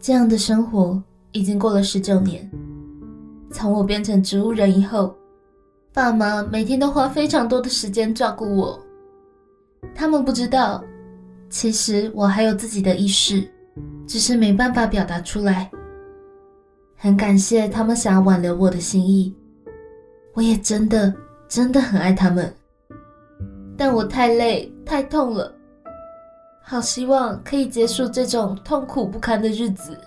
这样的生活已经过了十九年。从我变成植物人以后，爸妈每天都花非常多的时间照顾我。他们不知道，其实我还有自己的意识，只是没办法表达出来。很感谢他们想要挽留我的心意，我也真的真的很爱他们。但我太累太痛了，好希望可以结束这种痛苦不堪的日子。